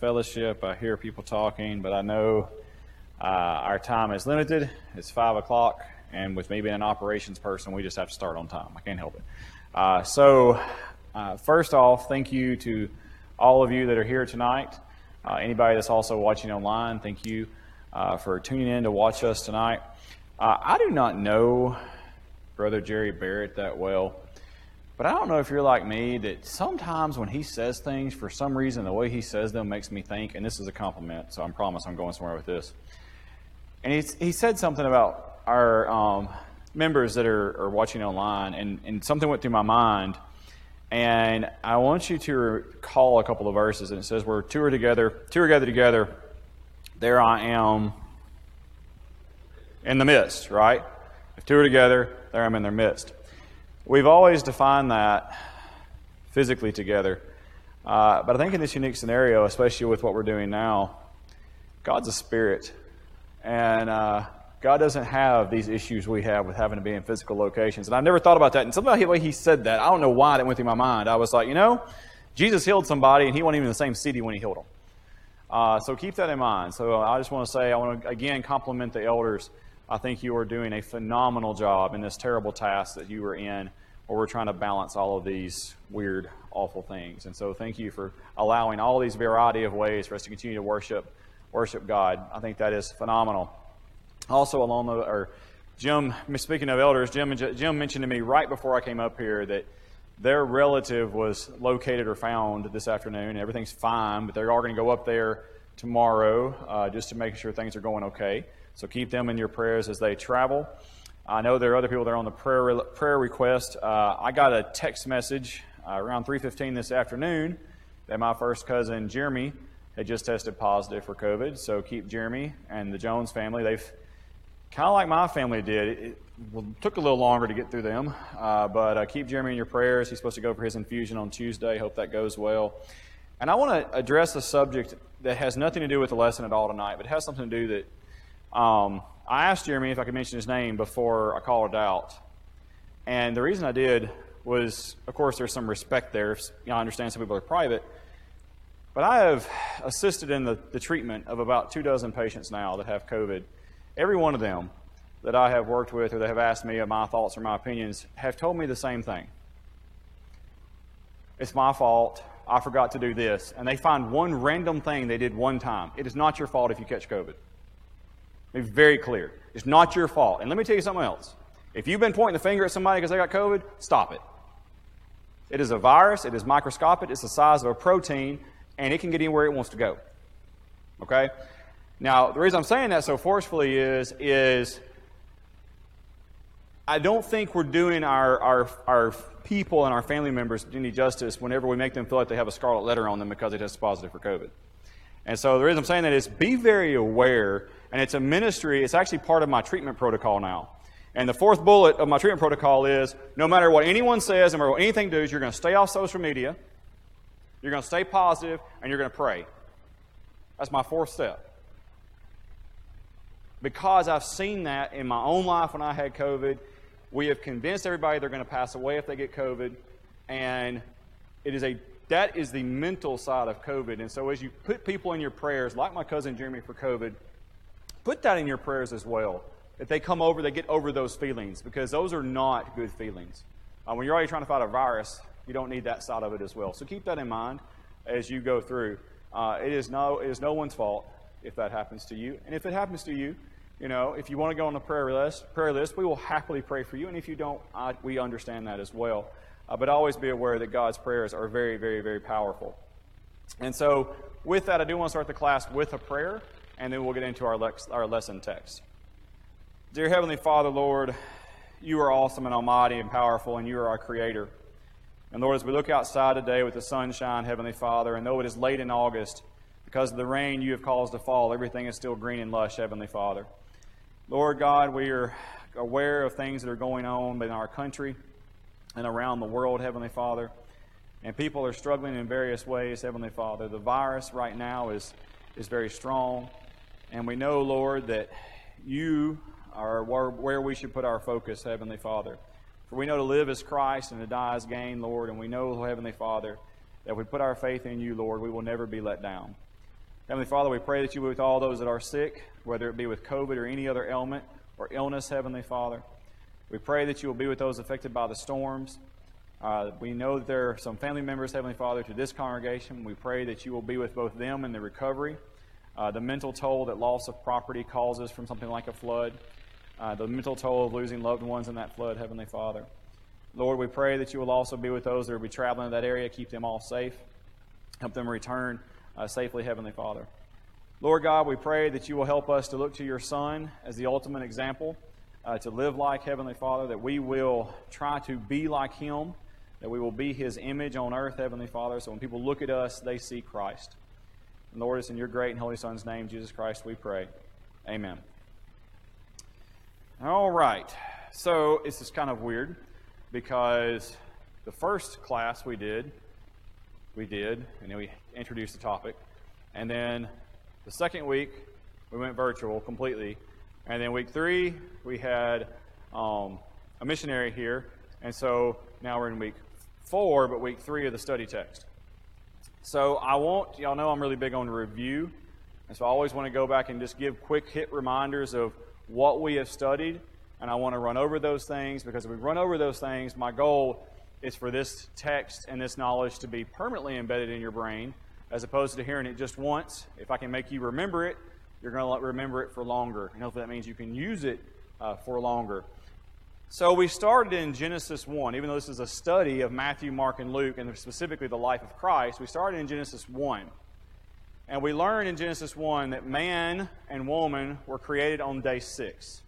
fellowship. I hear people talking, but I know uh, our time is limited. It's 5 o'clock, and with me being an operations person, we just have to start on time. I can't help it. Uh, so, uh, first off, thank you to all of you that are here tonight. Uh, anybody that's also watching online, thank you uh, for tuning in to watch us tonight. Uh, I do not know Brother Jerry Barrett that well. But I don't know if you're like me that sometimes when he says things, for some reason, the way he says them makes me think, and this is a compliment, so I promise I'm going somewhere with this. And he, he said something about our um, members that are, are watching online, and, and something went through my mind. And I want you to recall a couple of verses, and it says, We're two are together, two are gathered together. There I am in the midst, right? If two are together, there I'm in their midst. We've always defined that physically together. Uh, but I think in this unique scenario, especially with what we're doing now, God's a spirit. And uh, God doesn't have these issues we have with having to be in physical locations. And I've never thought about that. And about the way he said that, I don't know why that went through my mind. I was like, you know, Jesus healed somebody, and he wasn't even in the same city when he healed them. Uh, so keep that in mind. So I just want to say, I want to again compliment the elders. I think you are doing a phenomenal job in this terrible task that you are in, where we're trying to balance all of these weird, awful things. And so thank you for allowing all these variety of ways for us to continue to worship, worship God. I think that is phenomenal. Also, along the, or Jim, speaking of elders, Jim, Jim mentioned to me right before I came up here that their relative was located or found this afternoon. Everything's fine, but they're going to go up there tomorrow uh, just to make sure things are going okay. So keep them in your prayers as they travel. I know there are other people that are on the prayer, prayer request. Uh, I got a text message uh, around 3.15 this afternoon that my first cousin, Jeremy, had just tested positive for COVID. So keep Jeremy and the Jones family. They've kind of like my family did. It, it, took a little longer to get through them, uh, but uh, keep Jeremy in your prayers. He's supposed to go for his infusion on Tuesday. Hope that goes well. And I want to address a subject that has nothing to do with the lesson at all tonight, but has something to do that um, I asked Jeremy if I could mention his name before I called it out. And the reason I did was, of course, there's some respect there. You know, I understand some people are private. But I have assisted in the, the treatment of about two dozen patients now that have COVID. Every one of them that I have worked with or that have asked me of my thoughts or my opinions have told me the same thing. It's my fault. I forgot to do this. And they find one random thing they did one time. It is not your fault if you catch COVID. Be very clear. It's not your fault. And let me tell you something else. If you've been pointing the finger at somebody because they got COVID, stop it. It is a virus, it is microscopic, it's the size of a protein, and it can get anywhere it wants to go. Okay? Now, the reason I'm saying that so forcefully is, is I don't think we're doing our, our, our people and our family members any justice whenever we make them feel like they have a scarlet letter on them because they test positive for COVID. And so the reason I'm saying that is be very aware and it's a ministry, it's actually part of my treatment protocol now. And the fourth bullet of my treatment protocol is no matter what anyone says, no matter what anything does, you're going to stay off social media, you're going to stay positive, and you're going to pray. That's my fourth step. Because I've seen that in my own life when I had COVID, we have convinced everybody they're going to pass away if they get COVID, and it is a that is the mental side of COVID. And so as you put people in your prayers, like my cousin Jeremy for COVID, Put that in your prayers as well. If they come over, they get over those feelings because those are not good feelings. Uh, when you're already trying to fight a virus, you don't need that side of it as well. So keep that in mind as you go through. Uh, it, is no, it is no one's fault if that happens to you. And if it happens to you, you know, if you want to go on the prayer list, prayer list, we will happily pray for you. And if you don't, I, we understand that as well. Uh, but always be aware that God's prayers are very, very, very powerful. And so, with that, I do want to start the class with a prayer and then we'll get into our, lex- our lesson text. Dear Heavenly Father, Lord, you are awesome and almighty and powerful, and you are our Creator. And Lord, as we look outside today with the sunshine, Heavenly Father, and though it is late in August, because of the rain you have caused to fall, everything is still green and lush, Heavenly Father. Lord God, we are aware of things that are going on in our country and around the world, Heavenly Father. And people are struggling in various ways, Heavenly Father. The virus right now is, is very strong. And we know, Lord, that you are where we should put our focus, Heavenly Father. For we know to live as Christ and to die as gain, Lord. And we know, Heavenly Father, that if we put our faith in you, Lord, we will never be let down. Heavenly Father, we pray that you will be with all those that are sick, whether it be with COVID or any other ailment or illness, Heavenly Father. We pray that you will be with those affected by the storms. Uh, we know that there are some family members, Heavenly Father, to this congregation. We pray that you will be with both them in the recovery, uh, the mental toll that loss of property causes from something like a flood, uh, the mental toll of losing loved ones in that flood, Heavenly Father. Lord, we pray that you will also be with those that will be traveling in that area, keep them all safe, help them return uh, safely, Heavenly Father. Lord God, we pray that you will help us to look to your Son as the ultimate example, uh, to live like Heavenly Father, that we will try to be like him that we will be his image on earth, Heavenly Father, so when people look at us, they see Christ. And Lord, it's in your great and holy Son's name, Jesus Christ, we pray. Amen. All right. So this is kind of weird because the first class we did, we did, and then we introduced the topic. And then the second week, we went virtual completely. And then week three, we had um, a missionary here. And so now we're in week four, but week three of the study text. So I want, y'all know I'm really big on review. And so I always want to go back and just give quick hit reminders of what we have studied. And I want to run over those things because if we run over those things, my goal is for this text and this knowledge to be permanently embedded in your brain as opposed to hearing it just once. If I can make you remember it, you're going to remember it for longer. And hopefully that means you can use it uh, for longer. So we started in Genesis 1, even though this is a study of Matthew, Mark, and Luke, and specifically the life of Christ, we started in Genesis 1. And we learned in Genesis 1 that man and woman were created on day 6.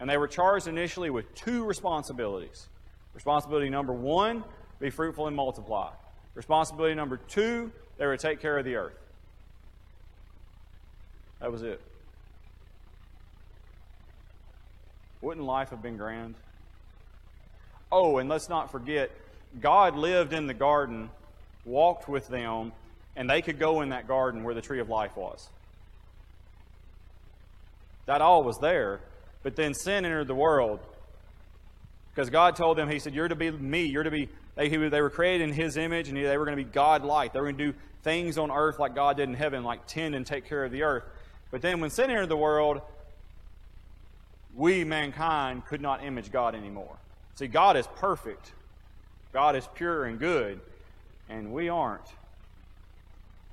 And they were charged initially with two responsibilities. Responsibility number one, be fruitful and multiply. Responsibility number two, they were to take care of the earth. That was it. Wouldn't life have been grand? Oh, and let's not forget, God lived in the garden, walked with them, and they could go in that garden where the tree of life was. That all was there. But then sin entered the world. Because God told them, He said, You're to be me. You're to be. They, they were created in His image, and they were going to be God like. They were going to do things on earth like God did in heaven, like tend and take care of the earth. But then when sin entered the world, we, mankind, could not image God anymore. See, God is perfect, God is pure and good, and we aren't.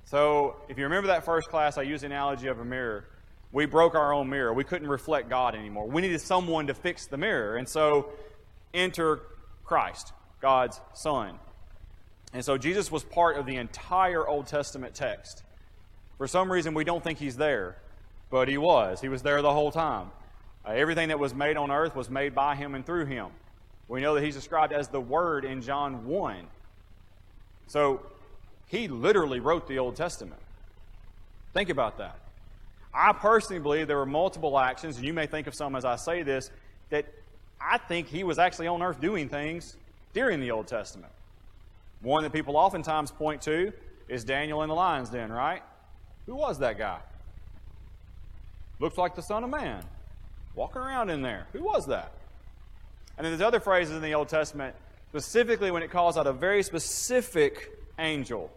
So, if you remember that first class, I used the analogy of a mirror. We broke our own mirror. We couldn't reflect God anymore. We needed someone to fix the mirror. And so, enter Christ, God's Son. And so, Jesus was part of the entire Old Testament text. For some reason, we don't think he's there, but he was. He was there the whole time. Uh, everything that was made on earth was made by him and through him. We know that he's described as the Word in John 1. So he literally wrote the Old Testament. Think about that. I personally believe there were multiple actions, and you may think of some as I say this, that I think he was actually on earth doing things during the Old Testament. One that people oftentimes point to is Daniel in the lion's den, right? Who was that guy? Looks like the Son of Man. Walking around in there. Who was that? And then there's other phrases in the Old Testament, specifically when it calls out a very specific angel.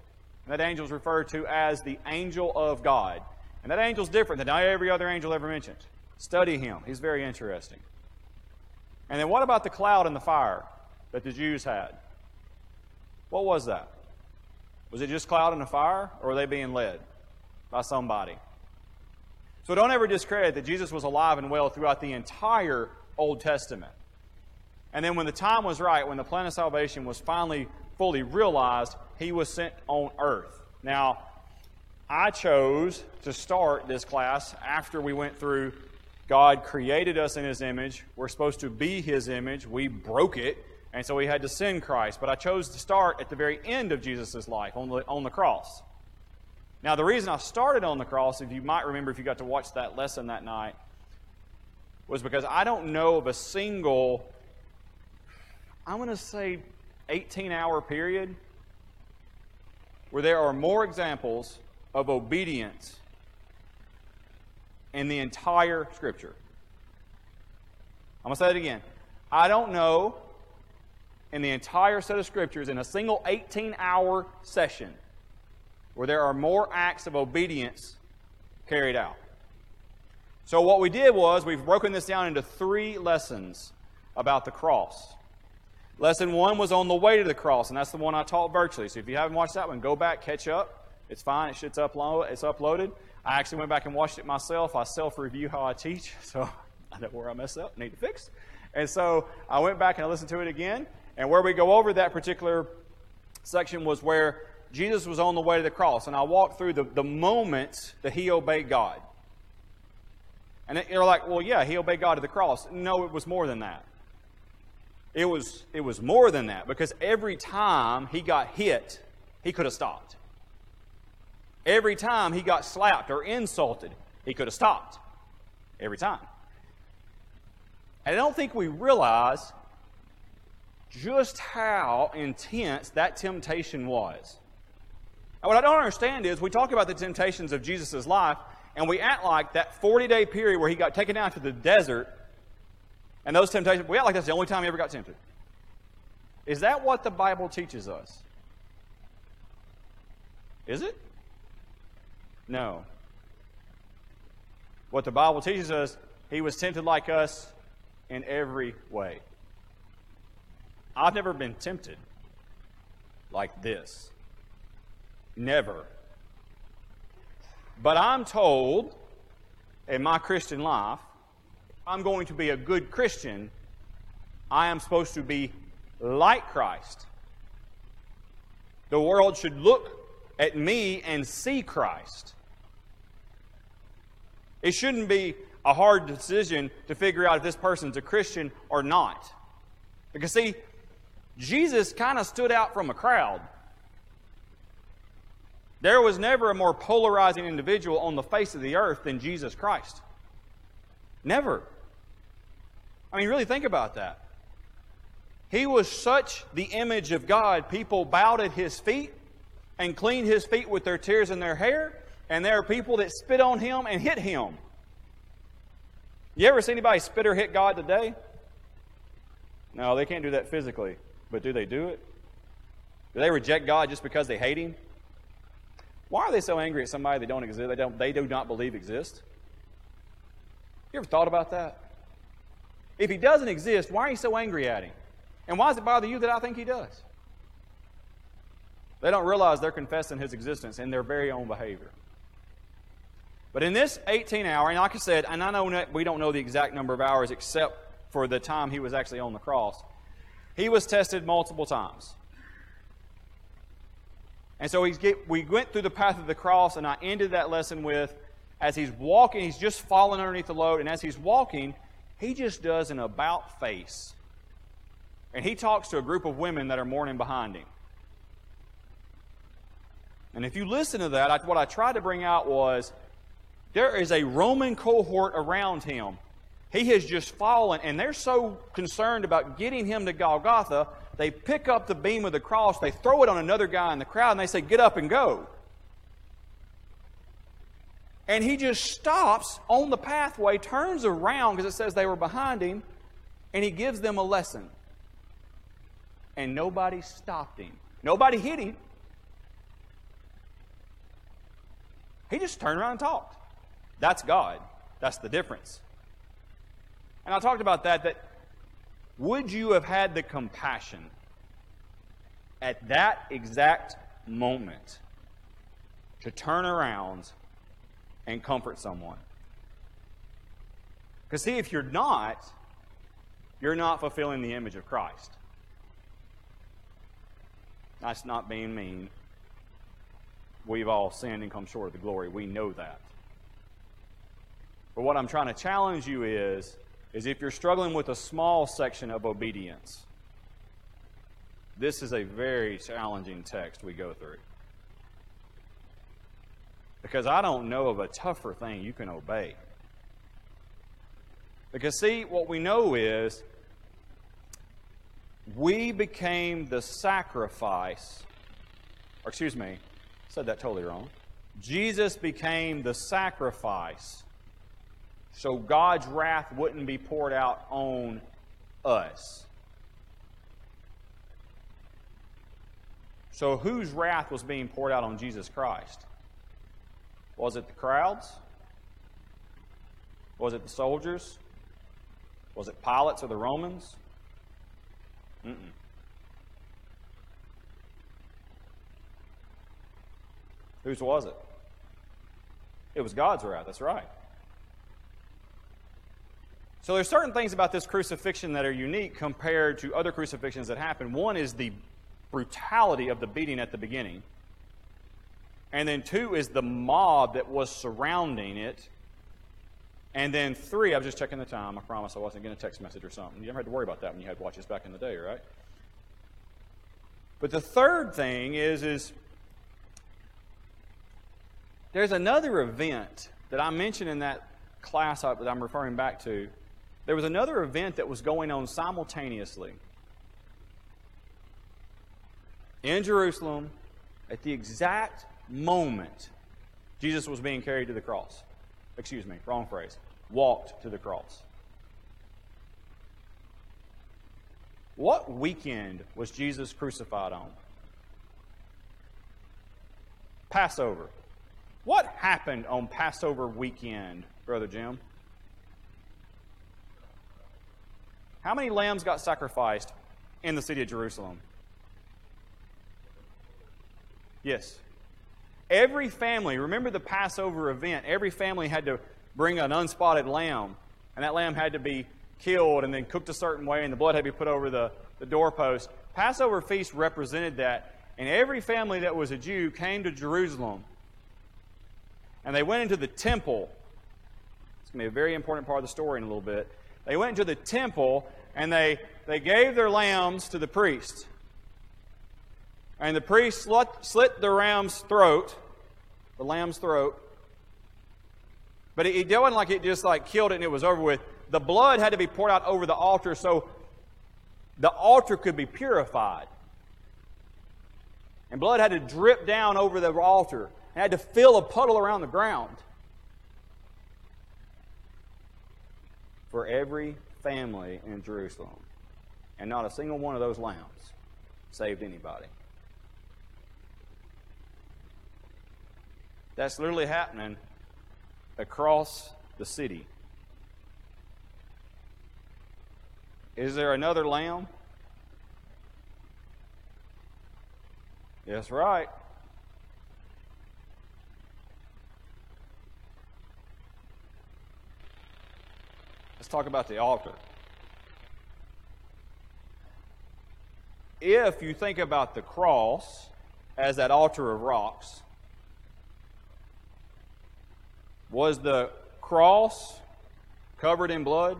And that angel is referred to as the angel of God. And that angel is different than every other angel ever mentioned. Study him. He's very interesting. And then what about the cloud and the fire that the Jews had? What was that? Was it just cloud and a fire, or were they being led by somebody? So don't ever discredit that Jesus was alive and well throughout the entire Old Testament. And then when the time was right, when the plan of salvation was finally fully realized, he was sent on earth. Now, I chose to start this class after we went through God created us in his image. We're supposed to be his image. We broke it, and so we had to send Christ. But I chose to start at the very end of Jesus' life, on the, on the cross. Now, the reason I started on the cross, if you might remember if you got to watch that lesson that night, was because I don't know of a single, I'm going to say 18 hour period where there are more examples of obedience in the entire Scripture. I'm going to say it again. I don't know in the entire set of Scriptures in a single 18 hour session where there are more acts of obedience carried out. So, what we did was we've broken this down into three lessons about the cross. Lesson one was on the way to the cross, and that's the one I taught virtually. So, if you haven't watched that one, go back, catch up. It's fine, it shit's it's uploaded. I actually went back and watched it myself. I self review how I teach, so I know where I mess up, need to fix. And so I went back and I listened to it again. And where we go over that particular section was where Jesus was on the way to the cross. And I walked through the, the moments that he obeyed God. And you're like, well, yeah, he obeyed God to the cross. No, it was more than that. It was, it was more than that because every time he got hit, he could have stopped. Every time he got slapped or insulted, he could have stopped. Every time. And I don't think we realize just how intense that temptation was. And what I don't understand is we talk about the temptations of Jesus' life, and we act like that 40 day period where he got taken out to the desert and those temptations, we act like that's the only time he ever got tempted. Is that what the Bible teaches us? Is it? No. What the Bible teaches us, he was tempted like us in every way. I've never been tempted like this. Never. But I'm told in my Christian life, I'm going to be a good Christian, I am supposed to be like Christ. The world should look at me and see Christ. It shouldn't be a hard decision to figure out if this person's a Christian or not. Because, see, Jesus kind of stood out from a crowd. There was never a more polarizing individual on the face of the earth than Jesus Christ. Never. I mean, really think about that. He was such the image of God, people bowed at his feet and cleaned his feet with their tears and their hair, and there are people that spit on him and hit him. You ever see anybody spit or hit God today? No, they can't do that physically, but do they do it? Do they reject God just because they hate him? Why are they so angry at somebody they don't exist? They don't. They do not believe exists. You ever thought about that? If he doesn't exist, why are you so angry at him? And why does it bother you that I think he does? They don't realize they're confessing his existence in their very own behavior. But in this 18 hour, and like I said, and I know we don't know the exact number of hours except for the time he was actually on the cross, he was tested multiple times. And so get, we went through the path of the cross, and I ended that lesson with as he's walking, he's just fallen underneath the load, and as he's walking, he just does an about face. And he talks to a group of women that are mourning behind him. And if you listen to that, I, what I tried to bring out was there is a Roman cohort around him. He has just fallen, and they're so concerned about getting him to Golgotha they pick up the beam of the cross, they throw it on another guy in the crowd, and they say, Get up and go. And he just stops on the pathway, turns around because it says they were behind him, and he gives them a lesson. And nobody stopped him. Nobody hit him. He just turned around and talked. That's God. That's the difference. And I talked about that, that would you have had the compassion at that exact moment to turn around and comfort someone? Because, see, if you're not, you're not fulfilling the image of Christ. That's not being mean. We've all sinned and come short of the glory. We know that. But what I'm trying to challenge you is is if you're struggling with a small section of obedience, this is a very challenging text we go through. Because I don't know of a tougher thing you can obey Because, see, what we know is we became the sacrifice, or excuse me, said that totally wrong. Jesus became the sacrifice so God's wrath wouldn't be poured out on us. So, whose wrath was being poured out on Jesus Christ? Was it the crowds? Was it the soldiers? Was it Pilate's or the Romans? Mm-mm. Whose was it? It was God's wrath, that's right. So there's certain things about this crucifixion that are unique compared to other crucifixions that happen. One is the brutality of the beating at the beginning. And then two is the mob that was surrounding it. And then three, I was just checking the time. I promise I wasn't getting a text message or something. You never had to worry about that when you had watches back in the day, right? But the third thing is, is there's another event that I mentioned in that class that I'm referring back to there was another event that was going on simultaneously in Jerusalem at the exact moment Jesus was being carried to the cross. Excuse me, wrong phrase. Walked to the cross. What weekend was Jesus crucified on? Passover. What happened on Passover weekend, Brother Jim? How many lambs got sacrificed in the city of Jerusalem? Yes. Every family, remember the Passover event, every family had to bring an unspotted lamb, and that lamb had to be killed and then cooked a certain way, and the blood had to be put over the, the doorpost. Passover feast represented that, and every family that was a Jew came to Jerusalem, and they went into the temple. It's going to be a very important part of the story in a little bit. They went into the temple and they, they gave their lambs to the priest. And the priest slit, the ram's throat, the lamb's throat. But it, it wasn't like it just like killed it and it was over with. The blood had to be poured out over the altar so the altar could be purified. And blood had to drip down over the altar and had to fill a puddle around the ground. For every family in Jerusalem. And not a single one of those lambs saved anybody. That's literally happening across the city. Is there another lamb? That's right. Let's talk about the altar. If you think about the cross as that altar of rocks, was the cross covered in blood?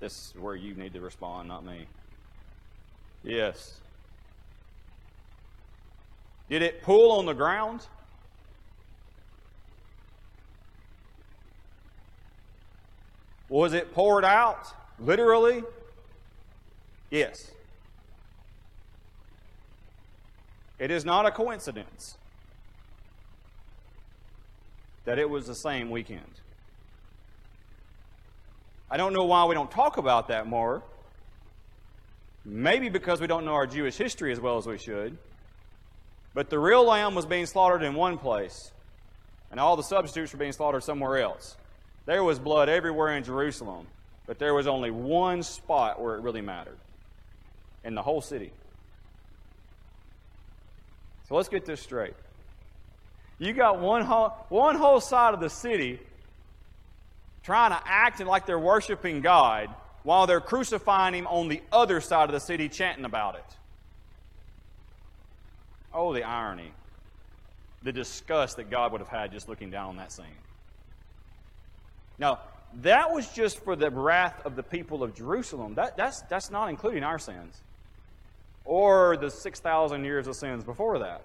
This is where you need to respond, not me. Yes. Did it pool on the ground? Was it poured out? Literally? Yes. It is not a coincidence that it was the same weekend. I don't know why we don't talk about that more. Maybe because we don't know our Jewish history as well as we should. But the real lamb was being slaughtered in one place, and all the substitutes were being slaughtered somewhere else. There was blood everywhere in Jerusalem, but there was only one spot where it really mattered in the whole city. So let's get this straight. You got one whole, one whole side of the city trying to act like they're worshiping God while they're crucifying him on the other side of the city chanting about it. Oh, the irony. The disgust that God would have had just looking down on that scene. Now, that was just for the wrath of the people of Jerusalem. That, that's, that's not including our sins or the 6,000 years of sins before that.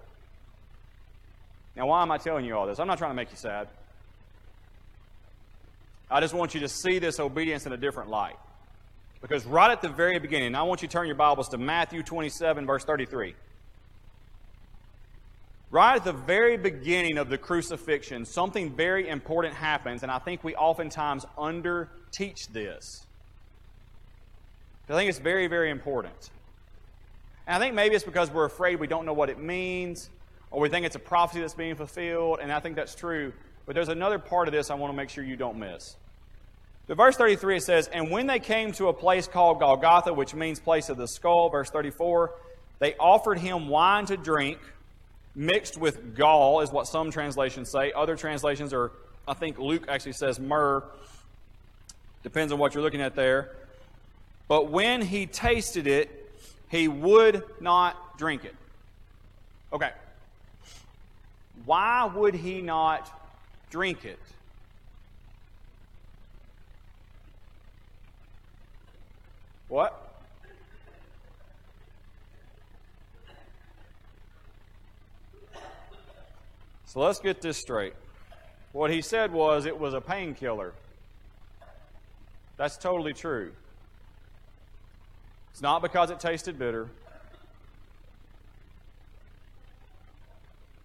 Now, why am I telling you all this? I'm not trying to make you sad. I just want you to see this obedience in a different light. Because right at the very beginning, I want you to turn your Bibles to Matthew 27, verse 33. Right at the very beginning of the crucifixion, something very important happens, and I think we oftentimes under-teach this. I think it's very, very important. And I think maybe it's because we're afraid we don't know what it means, or we think it's a prophecy that's being fulfilled, and I think that's true. But there's another part of this I want to make sure you don't miss. The verse 33 it says, And when they came to a place called Golgotha, which means place of the skull, verse 34, they offered him wine to drink mixed with gall, is what some translations say. Other translations are, I think Luke actually says myrrh. Depends on what you're looking at there. But when he tasted it, he would not drink it. Okay. Why would he not drink it? What? So let's get this straight. What he said was it was a painkiller. That's totally true. It's not because it tasted bitter.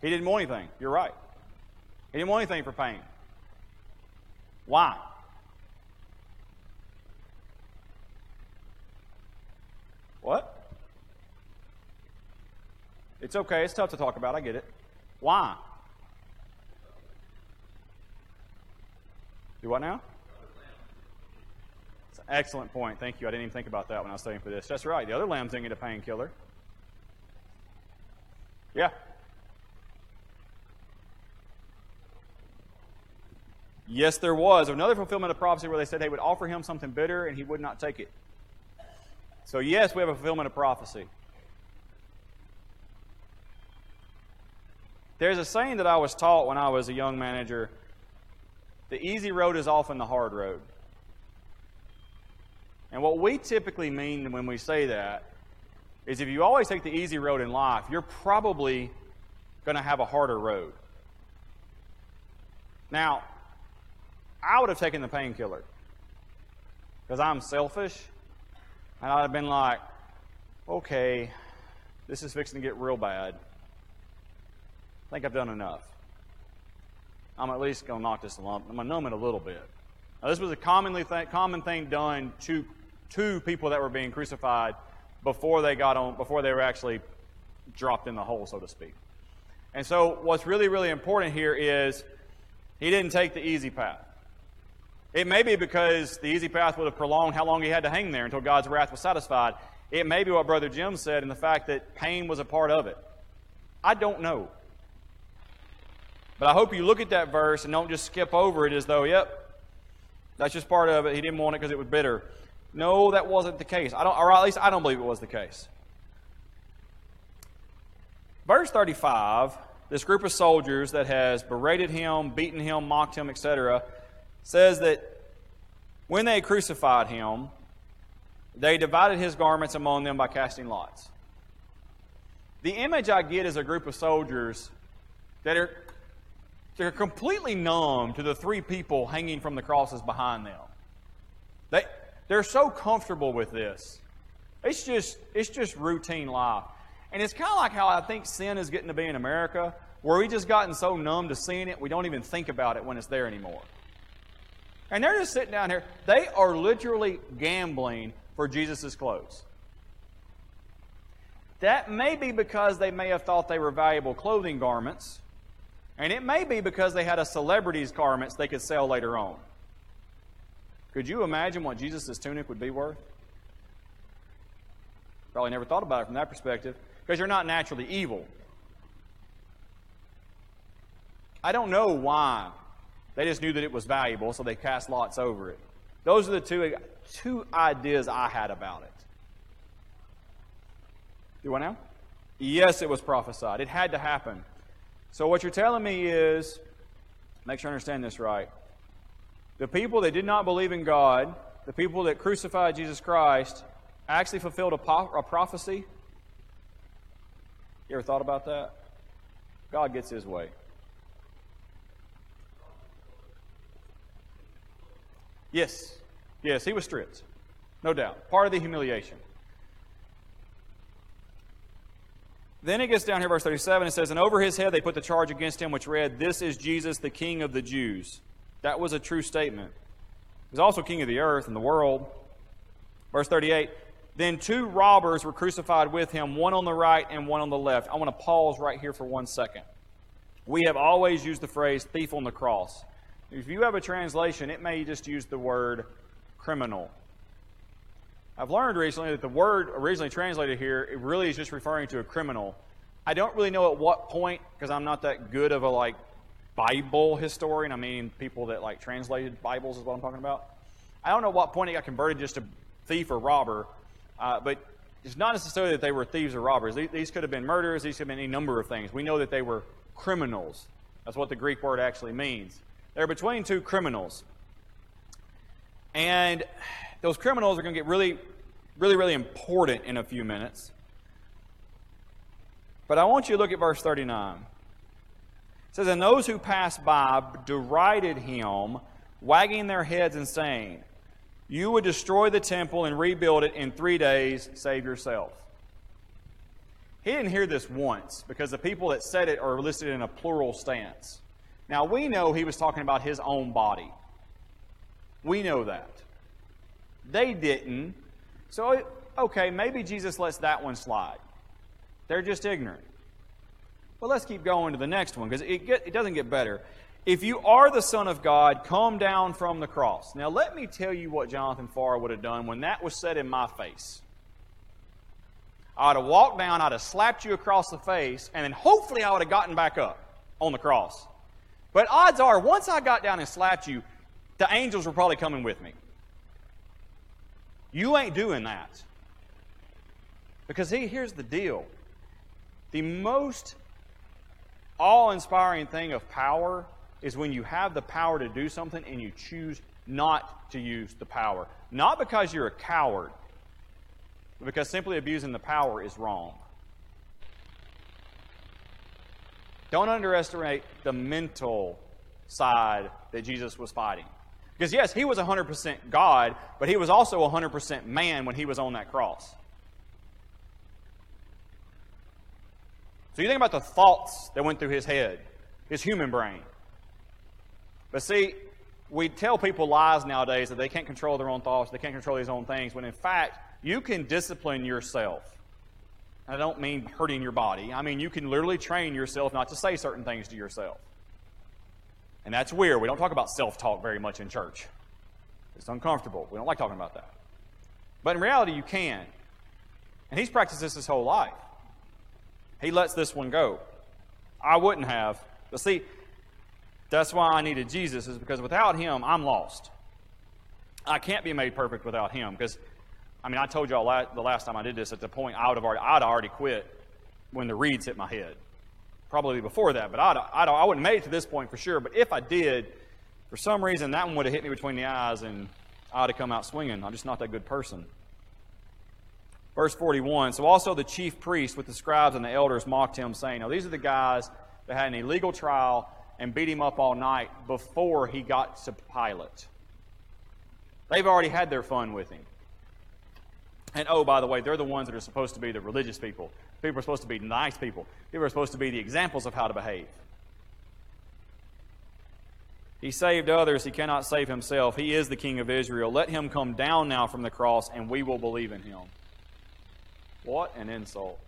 He didn't want anything. You're right. He didn't want anything for pain. Why? What? It's okay. It's tough to talk about. I get it. Why? Do what now? Excellent point. Thank you. I didn't even think about that when I was studying for this. That's right. The other lambs didn't get a painkiller. Yeah. Yes, there was another fulfillment of prophecy where they said they would offer him something bitter and he would not take it. So, yes, we have a fulfillment of prophecy. There's a saying that I was taught when I was a young manager the easy road is often the hard road. And what we typically mean when we say that is if you always take the easy road in life, you're probably going to have a harder road. Now, I would have taken the painkiller because I'm selfish, and I'd have been like, okay, this is fixing to get real bad. I think I've done enough. I'm at least going to knock this lump. I'm going to numb it a little bit. Now, this was a commonly th- common thing done to, to people that were being crucified before they got on, before they were actually dropped in the hole, so to speak. And so, what's really, really important here is he didn't take the easy path. It may be because the easy path would have prolonged how long he had to hang there until God's wrath was satisfied. It may be what Brother Jim said and the fact that pain was a part of it. I don't know. But I hope you look at that verse and don't just skip over it as though, yep, that's just part of it. He didn't want it because it was bitter. No, that wasn't the case. I don't, or at least I don't believe it was the case. Verse 35, this group of soldiers that has berated him, beaten him, mocked him, etc., says that when they crucified him, they divided his garments among them by casting lots. The image I get is a group of soldiers that are they're completely numb to the three people hanging from the crosses behind them. They, they're so comfortable with this. It's just, it's just routine life. And it's kind of like how I think sin is getting to be in America, where we just gotten so numb to seeing it, we don't even think about it when it's there anymore. And they're just sitting down here. They are literally gambling for Jesus' clothes. That may be because they may have thought they were valuable clothing garments, and it may be because they had a celebrity's garments they could sell later on. Could you imagine what Jesus' tunic would be worth? Probably never thought about it from that perspective because you're not naturally evil. I don't know why. They just knew that it was valuable, so they cast lots over it. Those are the two, two ideas I had about it. Do what now? Yes, it was prophesied. It had to happen. So, what you're telling me is make sure I understand this right. The people that did not believe in God, the people that crucified Jesus Christ, actually fulfilled a, po- a prophecy. You ever thought about that? God gets his way. Yes, yes, he was stripped. No doubt. Part of the humiliation. Then it gets down here, verse 37. It says, And over his head they put the charge against him, which read, This is Jesus, the King of the Jews. That was a true statement. He was also King of the earth and the world. Verse 38 Then two robbers were crucified with him, one on the right and one on the left. I want to pause right here for one second. We have always used the phrase thief on the cross. If you have a translation, it may just use the word criminal. I've learned recently that the word originally translated here, it really is just referring to a criminal. I don't really know at what point, because I'm not that good of a like Bible historian. I mean, people that like translated Bibles is what I'm talking about. I don't know what point it got converted just to thief or robber, uh, but it's not necessarily that they were thieves or robbers. These, these could have been murderers. These could have been any number of things. We know that they were criminals. That's what the Greek word actually means. They're between two criminals. And those criminals are going to get really, really, really important in a few minutes. But I want you to look at verse 39. Says, And those who passed by derided him, wagging their heads and saying, You would destroy the temple and rebuild it in three days, save yourself. He didn't hear this once because the people that said it are listed in a plural stance. Now, we know he was talking about his own body. We know that. They didn't. So, okay, maybe Jesus lets that one slide. They're just ignorant. But let's keep going to the next one because it, it doesn't get better. If you are the Son of God, come down from the cross. Now, let me tell you what Jonathan Farr would have done when that was said in my face. I'd have walked down, I'd have slapped you across the face, and then hopefully I would have gotten back up on the cross. But odds are, once I got down and slapped you, the angels were probably coming with me. You ain't doing that. Because see, here's the deal. The most awe inspiring thing of power is when you have the power to do something and you choose not to use the power. Not because you're a coward, but because simply abusing the power is wrong. Don't underestimate the mental side that Jesus was fighting. Because, yes, he was 100% God, but he was also 100% man when he was on that cross. So you think about the thoughts that went through his head, his human brain. But see, we tell people lies nowadays that they can't control their own thoughts, they can't control these own things, when in fact, you can discipline yourself. I don't mean hurting your body. I mean, you can literally train yourself not to say certain things to yourself. And that's weird. We don't talk about self talk very much in church. It's uncomfortable. We don't like talking about that. But in reality, you can. And he's practiced this his whole life. He lets this one go. I wouldn't have. But see, that's why I needed Jesus, is because without him, I'm lost. I can't be made perfect without him. Because, I mean, I told y'all the last time I did this at the point I would have already, I'd already quit when the reeds hit my head probably before that, but I'd, I'd, I wouldn't have made it to this point for sure. But if I did, for some reason, that one would have hit me between the eyes and I'd have come out swinging. I'm just not that good person. Verse 41 So also the chief priests with the scribes and the elders mocked him, saying, Now these are the guys that had an illegal trial and beat him up all night before he got to Pilate. They've already had their fun with him. And oh, by the way, they're the ones that are supposed to be the religious people. People are supposed to be nice people. People are supposed to be the examples of how to behave. He saved others. He cannot save himself. He is the King of Israel. Let him come down now from the cross, and we will believe in him. What an insult.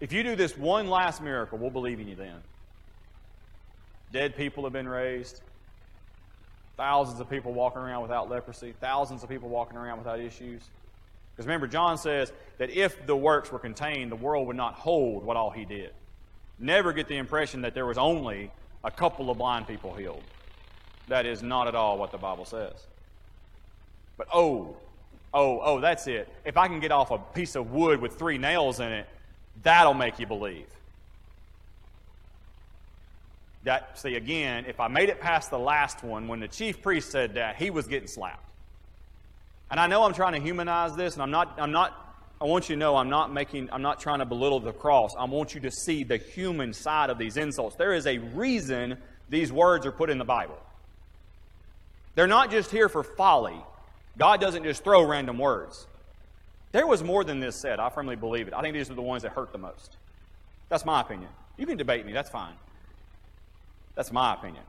If you do this one last miracle, we'll believe in you then. Dead people have been raised. Thousands of people walking around without leprosy, thousands of people walking around without issues. Because remember, John says that if the works were contained, the world would not hold what all he did. Never get the impression that there was only a couple of blind people healed. That is not at all what the Bible says. But oh, oh, oh, that's it. If I can get off a piece of wood with three nails in it, that'll make you believe. That, see, again, if I made it past the last one, when the chief priest said that, he was getting slapped. And I know I'm trying to humanize this, and I'm not, I'm not I want you to know I'm not making, I'm not trying to belittle the cross. I want you to see the human side of these insults. There is a reason these words are put in the Bible. They're not just here for folly. God doesn't just throw random words. There was more than this said. I firmly believe it. I think these are the ones that hurt the most. That's my opinion. You can debate me, that's fine. That's my opinion.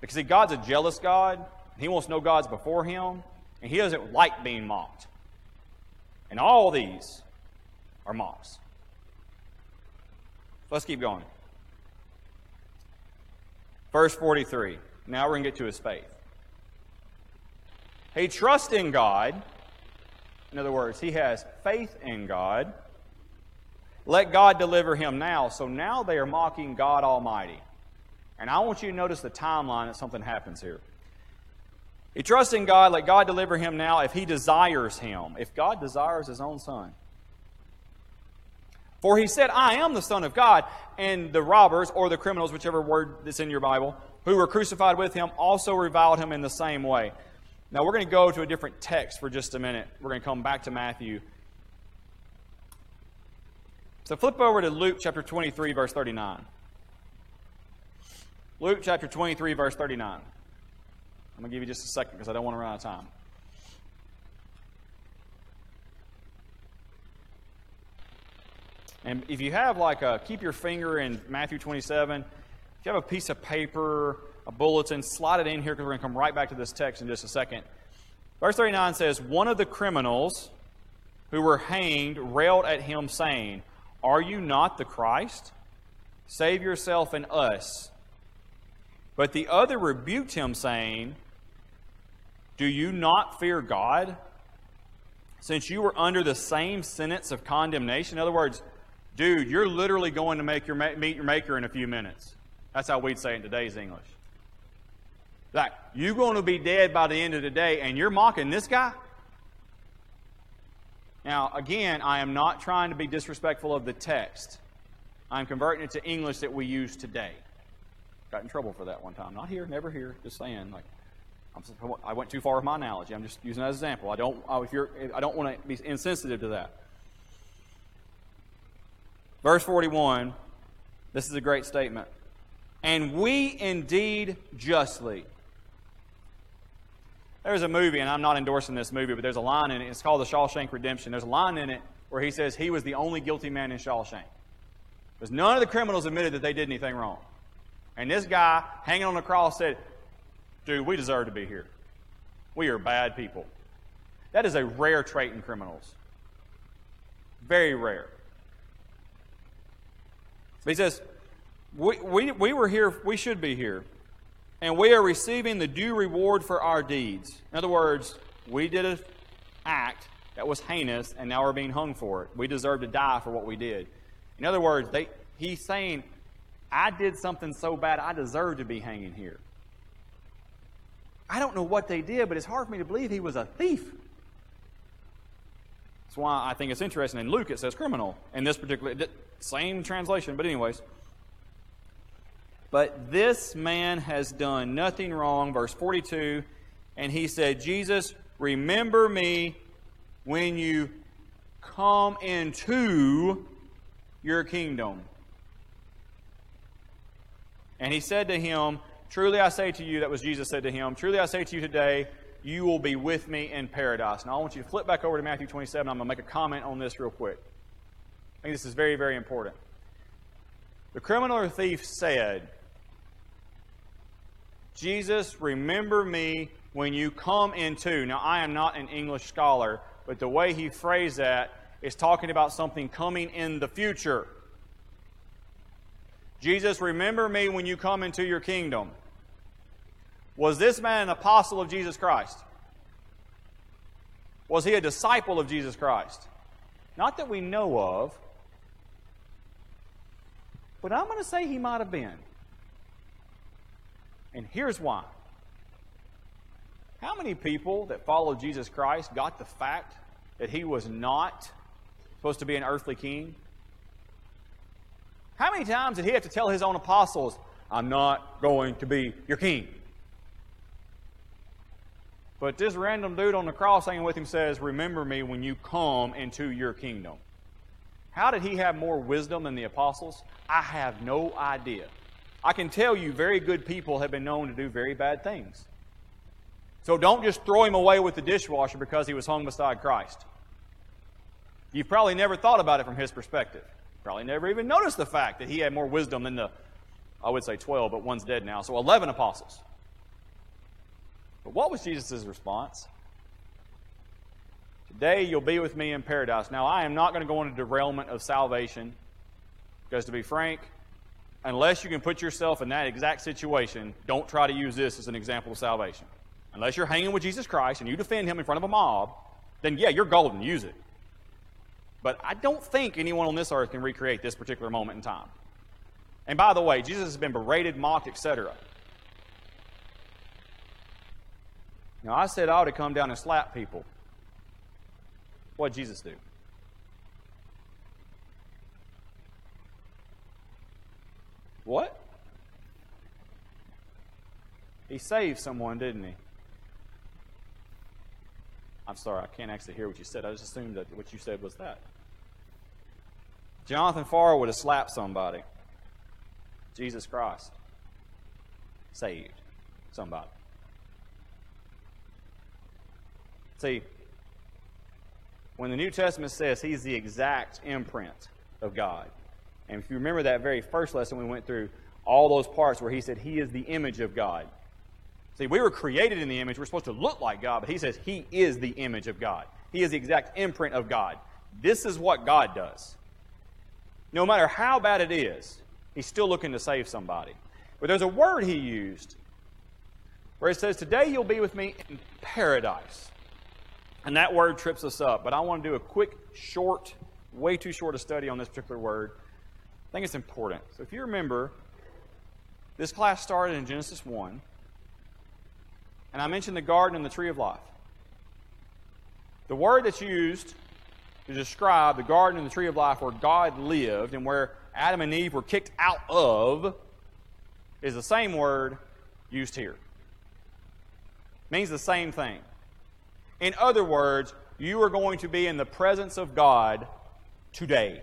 Because see, God's a jealous God. He wants no gods before him, and he doesn't like being mocked. And all these are mocks. Let's keep going. Verse 43. Now we're going to get to his faith. He trusts in God. In other words, he has faith in God. Let God deliver him now. So now they are mocking God Almighty. And I want you to notice the timeline that something happens here. He trusts in God, let God deliver him now if he desires him, if God desires his own son. For he said, I am the Son of God, and the robbers, or the criminals, whichever word that's in your Bible, who were crucified with him, also reviled him in the same way. Now we're going to go to a different text for just a minute. We're going to come back to Matthew. So flip over to Luke chapter 23, verse 39. Luke chapter 23, verse 39. I'm going to give you just a second because I don't want to run out of time. And if you have like a, keep your finger in Matthew 27, if you have a piece of paper, a bulletin, slide it in here because we're going to come right back to this text in just a second. Verse 39 says, One of the criminals who were hanged railed at him, saying, Are you not the Christ? Save yourself and us. But the other rebuked him, saying, do you not fear God? Since you were under the same sentence of condemnation. In other words, dude, you're literally going to make your, meet your maker in a few minutes. That's how we'd say it in today's English. Like, you're going to be dead by the end of the day, and you're mocking this guy? Now, again, I am not trying to be disrespectful of the text. I'm converting it to English that we use today. Got in trouble for that one time. Not here, never here. Just saying, like, i went too far with my analogy. I'm just using that as an example. I don't, if you're, I don't want to be insensitive to that. Verse 41, this is a great statement. And we indeed justly. There's a movie, and I'm not endorsing this movie, but there's a line in it. It's called The Shawshank Redemption. There's a line in it where he says he was the only guilty man in Shawshank. Because none of the criminals admitted that they did anything wrong. And this guy hanging on the cross said, Dude, we deserve to be here. We are bad people. That is a rare trait in criminals. Very rare. But he says, we, we, we were here, we should be here. And we are receiving the due reward for our deeds. In other words, we did an act that was heinous, and now we're being hung for it. We deserve to die for what we did. In other words, they, he's saying, I did something so bad, I deserve to be hanging here. I don't know what they did, but it's hard for me to believe he was a thief. That's why I think it's interesting. In Luke, it says criminal. In this particular, same translation, but anyways. But this man has done nothing wrong. Verse 42. And he said, Jesus, remember me when you come into your kingdom. And he said to him, Truly I say to you, that was Jesus said to him, Truly I say to you today, you will be with me in paradise. Now I want you to flip back over to Matthew 27. I'm going to make a comment on this real quick. I think this is very, very important. The criminal or thief said, Jesus, remember me when you come into. Now, I am not an English scholar, but the way he phrased that is talking about something coming in the future. Jesus, remember me when you come into your kingdom. Was this man an apostle of Jesus Christ? Was he a disciple of Jesus Christ? Not that we know of, but I'm going to say he might have been. And here's why. How many people that followed Jesus Christ got the fact that he was not supposed to be an earthly king? How many times did he have to tell his own apostles, I'm not going to be your king? But this random dude on the cross hanging with him says, Remember me when you come into your kingdom. How did he have more wisdom than the apostles? I have no idea. I can tell you, very good people have been known to do very bad things. So don't just throw him away with the dishwasher because he was hung beside Christ. You've probably never thought about it from his perspective. Probably never even noticed the fact that he had more wisdom than the, I would say 12, but one's dead now, so 11 apostles. But what was Jesus' response? Today you'll be with me in paradise. Now, I am not going to go into derailment of salvation, because to be frank, unless you can put yourself in that exact situation, don't try to use this as an example of salvation. Unless you're hanging with Jesus Christ and you defend him in front of a mob, then yeah, you're golden. Use it. But I don't think anyone on this earth can recreate this particular moment in time. And by the way, Jesus has been berated, mocked, etc. Now, I said I ought to come down and slap people. What did Jesus do? What? He saved someone, didn't he? I'm sorry, I can't actually hear what you said. I just assumed that what you said was that. Jonathan Farr would have slapped somebody. Jesus Christ saved somebody. See, when the New Testament says he's the exact imprint of God, and if you remember that very first lesson we went through, all those parts where he said he is the image of God. See, we were created in the image. We're supposed to look like God, but he says he is the image of God. He is the exact imprint of God. This is what God does. No matter how bad it is, he's still looking to save somebody. But there's a word he used where it says, Today you'll be with me in paradise. And that word trips us up. But I want to do a quick, short, way too short a study on this particular word. I think it's important. So if you remember, this class started in Genesis 1. And I mentioned the garden and the tree of life. The word that's used to describe the garden and the tree of life where God lived and where Adam and Eve were kicked out of is the same word used here. Means the same thing. In other words, you are going to be in the presence of God today.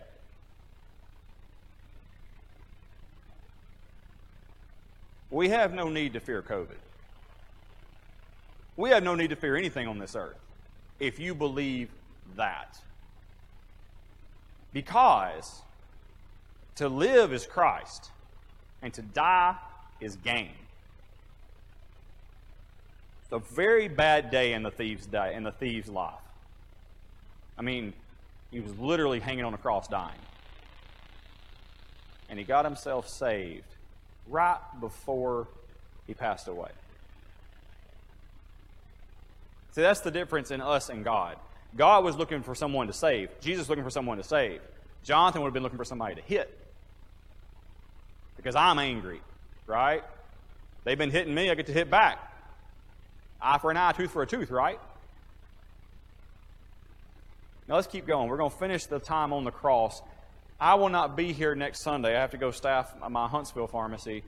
We have no need to fear COVID. We have no need to fear anything on this earth if you believe that. Because to live is Christ, and to die is gain. It's a very bad day in the thief's day, in the thief's life. I mean, he was literally hanging on a cross dying. And he got himself saved right before he passed away. See, that's the difference in us and God. God was looking for someone to save. Jesus looking for someone to save. Jonathan would have been looking for somebody to hit. Because I'm angry, right? They've been hitting me, I get to hit back. Eye for an eye, tooth for a tooth, right? Now let's keep going. We're going to finish the time on the cross. I will not be here next Sunday. I have to go staff my Huntsville pharmacy.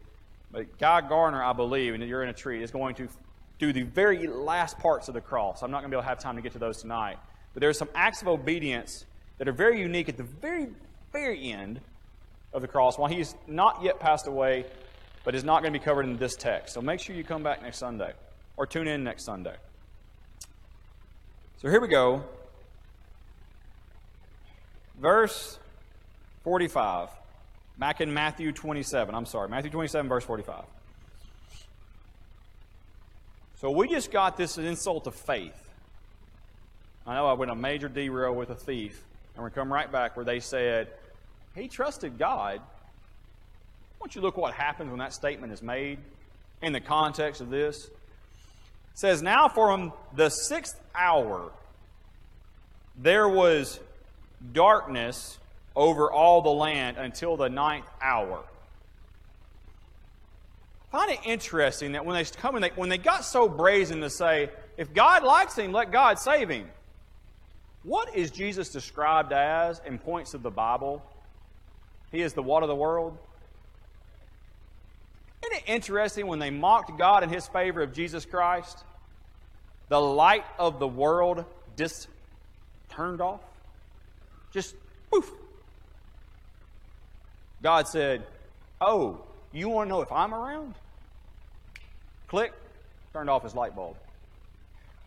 But Guy Garner, I believe, and you're in a tree, is going to do the very last parts of the cross. I'm not going to be able to have time to get to those tonight. But there are some acts of obedience that are very unique at the very, very end of the cross while he's not yet passed away, but is not going to be covered in this text. So make sure you come back next Sunday or tune in next Sunday. So here we go. Verse 45. Back in Matthew 27. I'm sorry, Matthew 27, verse 45. So we just got this insult of faith. I know I went a major derail with a thief, and we come right back where they said, he trusted God. I want you look what happens when that statement is made in the context of this. It says, Now from the sixth hour there was darkness over all the land until the ninth hour. I find it interesting that when they come and they, when they got so brazen to say, if God likes him, let God save him. What is Jesus described as in points of the Bible? He is the what of the world. Isn't it interesting when they mocked God in his favor of Jesus Christ? the light of the world just turned off. Just poof. God said, Oh, you want to know if I'm around? Click, turned off his light bulb.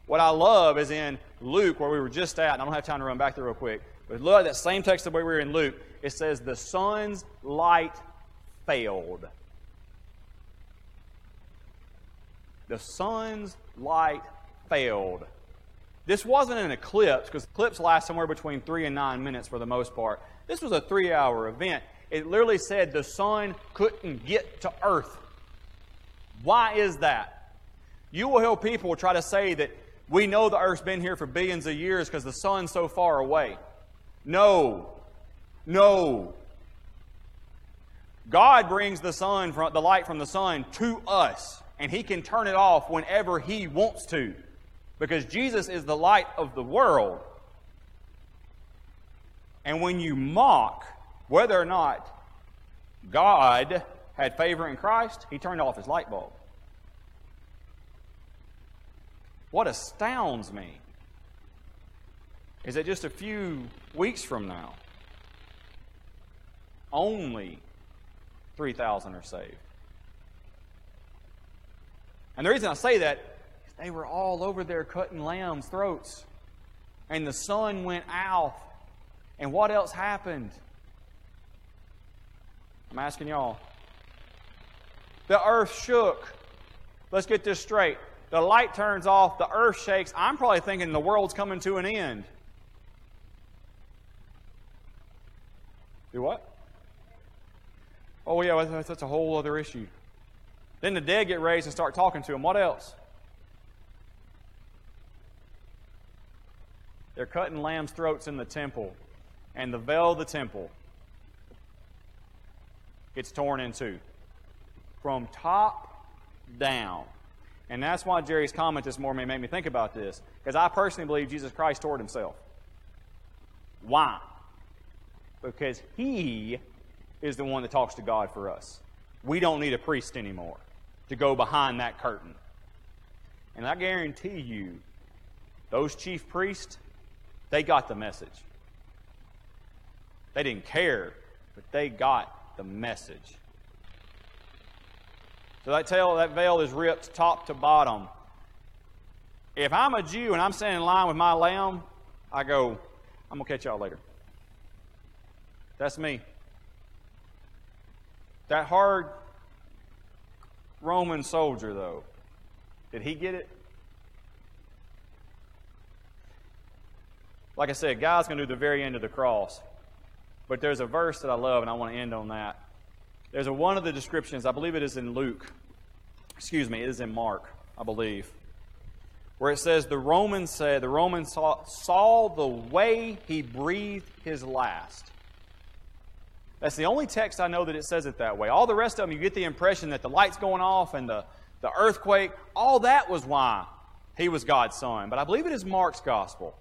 What I love is in Luke, where we were just at, and I don't have time to run back there real quick, but look at that same text the way we were in Luke. It says, The sun's light failed. The sun's light failed. This wasn't an eclipse, because eclipses last somewhere between three and nine minutes for the most part. This was a three hour event. It literally said the sun couldn't get to earth. Why is that? You will hear people try to say that we know the earth's been here for billions of years because the sun's so far away. No. No. God brings the sun from the light from the sun to us, and he can turn it off whenever he wants to. Because Jesus is the light of the world. And when you mock whether or not God had favor in Christ, he turned off his light bulb. What astounds me is that just a few weeks from now, only 3,000 are saved. And the reason I say that is they were all over there cutting lambs' throats. And the sun went out. And what else happened? I'm asking y'all. The earth shook. Let's get this straight. The light turns off, the earth shakes. I'm probably thinking the world's coming to an end. Do what? Oh, yeah, that's a whole other issue. Then the dead get raised and start talking to them. What else? They're cutting lambs' throats in the temple, and the veil of the temple gets torn in two from top down. And that's why Jerry's comment this morning made me think about this, because I personally believe Jesus Christ toward himself. Why? Because he is the one that talks to God for us. We don't need a priest anymore to go behind that curtain. And I guarantee you, those chief priests, they got the message. They didn't care, but they got the message. So that tail, that veil is ripped top to bottom. If I'm a Jew and I'm standing in line with my lamb, I go, I'm to catch y'all later. That's me. That hard Roman soldier, though, did he get it? Like I said, God's going to do the very end of the cross. But there's a verse that I love, and I want to end on that. There's a, one of the descriptions, I believe it is in Luke. Excuse me, it is in Mark, I believe. Where it says, The Romans said, the Romans saw, saw the way he breathed his last. That's the only text I know that it says it that way. All the rest of them, you get the impression that the light's going off and the, the earthquake, all that was why he was God's son. But I believe it is Mark's gospel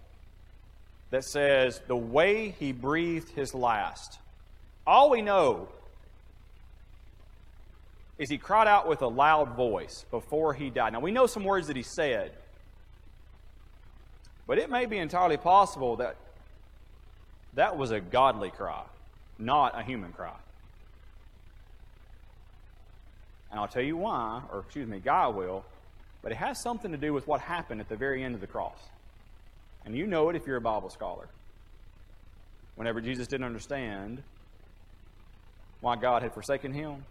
that says the way he breathed his last. All we know is he cried out with a loud voice before he died. Now, we know some words that he said, but it may be entirely possible that that was a godly cry, not a human cry. And I'll tell you why, or excuse me, God will, but it has something to do with what happened at the very end of the cross. And you know it if you're a Bible scholar. Whenever Jesus didn't understand why God had forsaken him,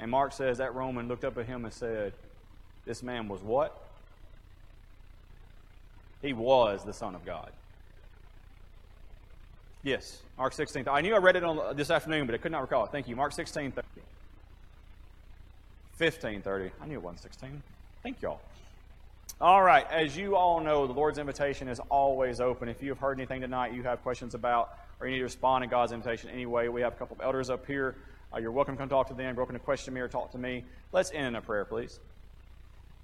and Mark says that Roman looked up at him and said, This man was what? He was the Son of God. Yes, Mark 16. I knew I read it on this afternoon, but I could not recall it. Thank you. Mark 16, 30. 15, 30. I knew it wasn't 16. Thank y'all. All right, as you all know, the Lord's invitation is always open. If you have heard anything tonight you have questions about, or you need to respond to God's invitation anyway, we have a couple of elders up here uh, you're welcome to come talk to them. Welcome to question me or talk to me. Let's end in a prayer, please.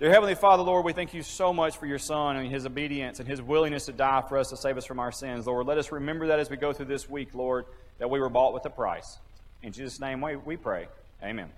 Dear Heavenly Father, Lord, we thank you so much for your Son and his obedience and his willingness to die for us to save us from our sins. Lord, let us remember that as we go through this week, Lord, that we were bought with a price. In Jesus' name we, we pray. Amen.